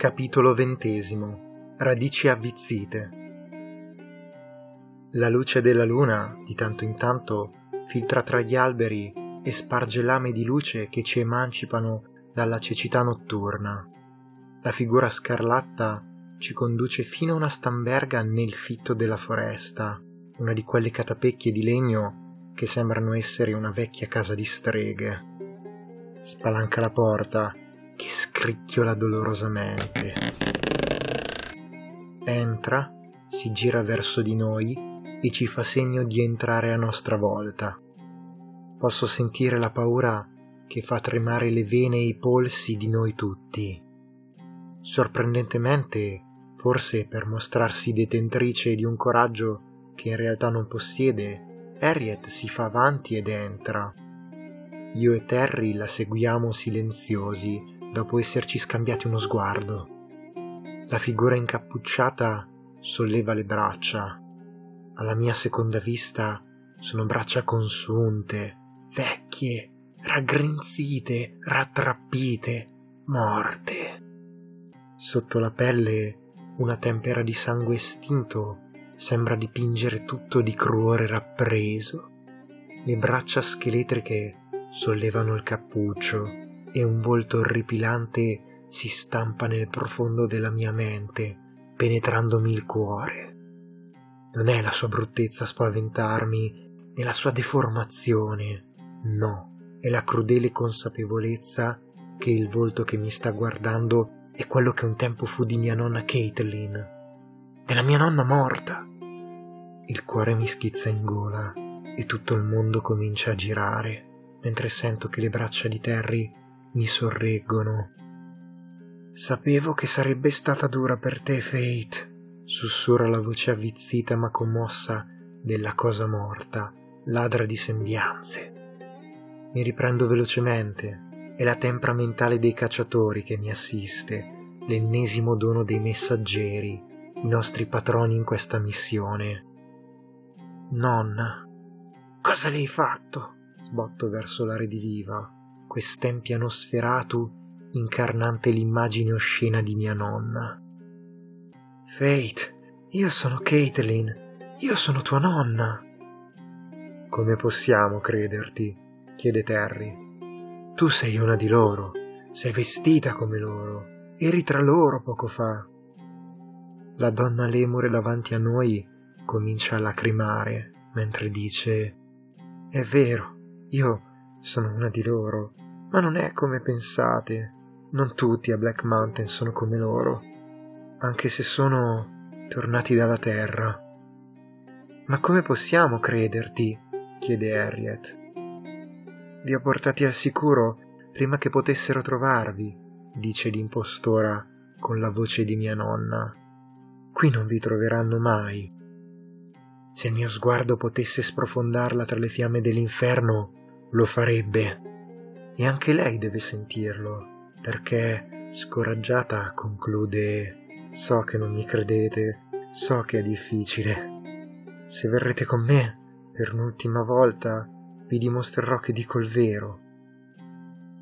Capitolo XX Radici avvizzite La luce della luna, di tanto in tanto, filtra tra gli alberi e sparge lame di luce che ci emancipano dalla cecità notturna. La figura scarlatta ci conduce fino a una stamberga nel fitto della foresta, una di quelle catapecchie di legno che sembrano essere una vecchia casa di streghe. Spalanca la porta che scricchiola dolorosamente. Entra, si gira verso di noi e ci fa segno di entrare a nostra volta. Posso sentire la paura che fa tremare le vene e i polsi di noi tutti. Sorprendentemente, forse per mostrarsi detentrice di un coraggio che in realtà non possiede, Harriet si fa avanti ed entra. Io e Terry la seguiamo silenziosi dopo esserci scambiati uno sguardo. La figura incappucciata solleva le braccia. Alla mia seconda vista sono braccia consunte, vecchie, raggrinzite, rattrappite, morte. Sotto la pelle una tempera di sangue estinto sembra dipingere tutto di cruore rappreso. Le braccia scheletriche sollevano il cappuccio e un volto orripilante si stampa nel profondo della mia mente, penetrandomi il cuore. Non è la sua bruttezza a spaventarmi, né la sua deformazione, no, è la crudele consapevolezza che il volto che mi sta guardando è quello che un tempo fu di mia nonna Caitlin, della mia nonna morta. Il cuore mi schizza in gola e tutto il mondo comincia a girare, mentre sento che le braccia di Terry mi sorreggono. Sapevo che sarebbe stata dura per te, Fate, sussurra la voce avvizzita ma commossa della cosa morta, ladra di sembianze. Mi riprendo velocemente. È la tempra mentale dei cacciatori che mi assiste, l'ennesimo dono dei messaggeri, i nostri patroni in questa missione. Nonna, cosa le hai fatto? Sbotto verso la rediviva quest'empiano sferato incarnante l'immagine oscena di mia nonna. Fate, io sono Caitlin, io sono tua nonna. Come possiamo crederti? chiede Terry. Tu sei una di loro, sei vestita come loro, eri tra loro poco fa. La donna lemure davanti a noi comincia a lacrimare mentre dice È vero, io sono una di loro ma non è come pensate. Non tutti a Black Mountain sono come loro, anche se sono tornati dalla Terra. Ma come possiamo crederti? chiede Harriet. Vi ho portati al sicuro prima che potessero trovarvi, dice l'impostora con la voce di mia nonna. Qui non vi troveranno mai. Se il mio sguardo potesse sprofondarla tra le fiamme dell'inferno, lo farebbe e anche lei deve sentirlo, perché, scoraggiata, conclude So che non mi credete, so che è difficile. Se verrete con me, per un'ultima volta, vi dimostrerò che dico il vero.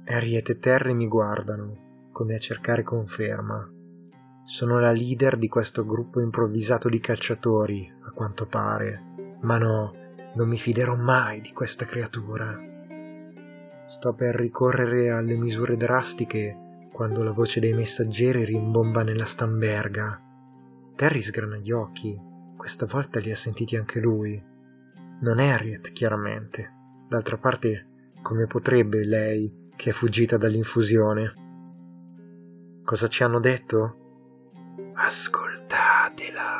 Harriet e Terry mi guardano, come a cercare conferma. Sono la leader di questo gruppo improvvisato di cacciatori, a quanto pare. Ma no, non mi fiderò mai di questa creatura. Sto per ricorrere alle misure drastiche quando la voce dei messaggeri rimbomba nella stamberga. Terry sgrana gli occhi, questa volta li ha sentiti anche lui. Non Harriet, chiaramente. D'altra parte, come potrebbe lei, che è fuggita dall'infusione? Cosa ci hanno detto? Ascoltatela.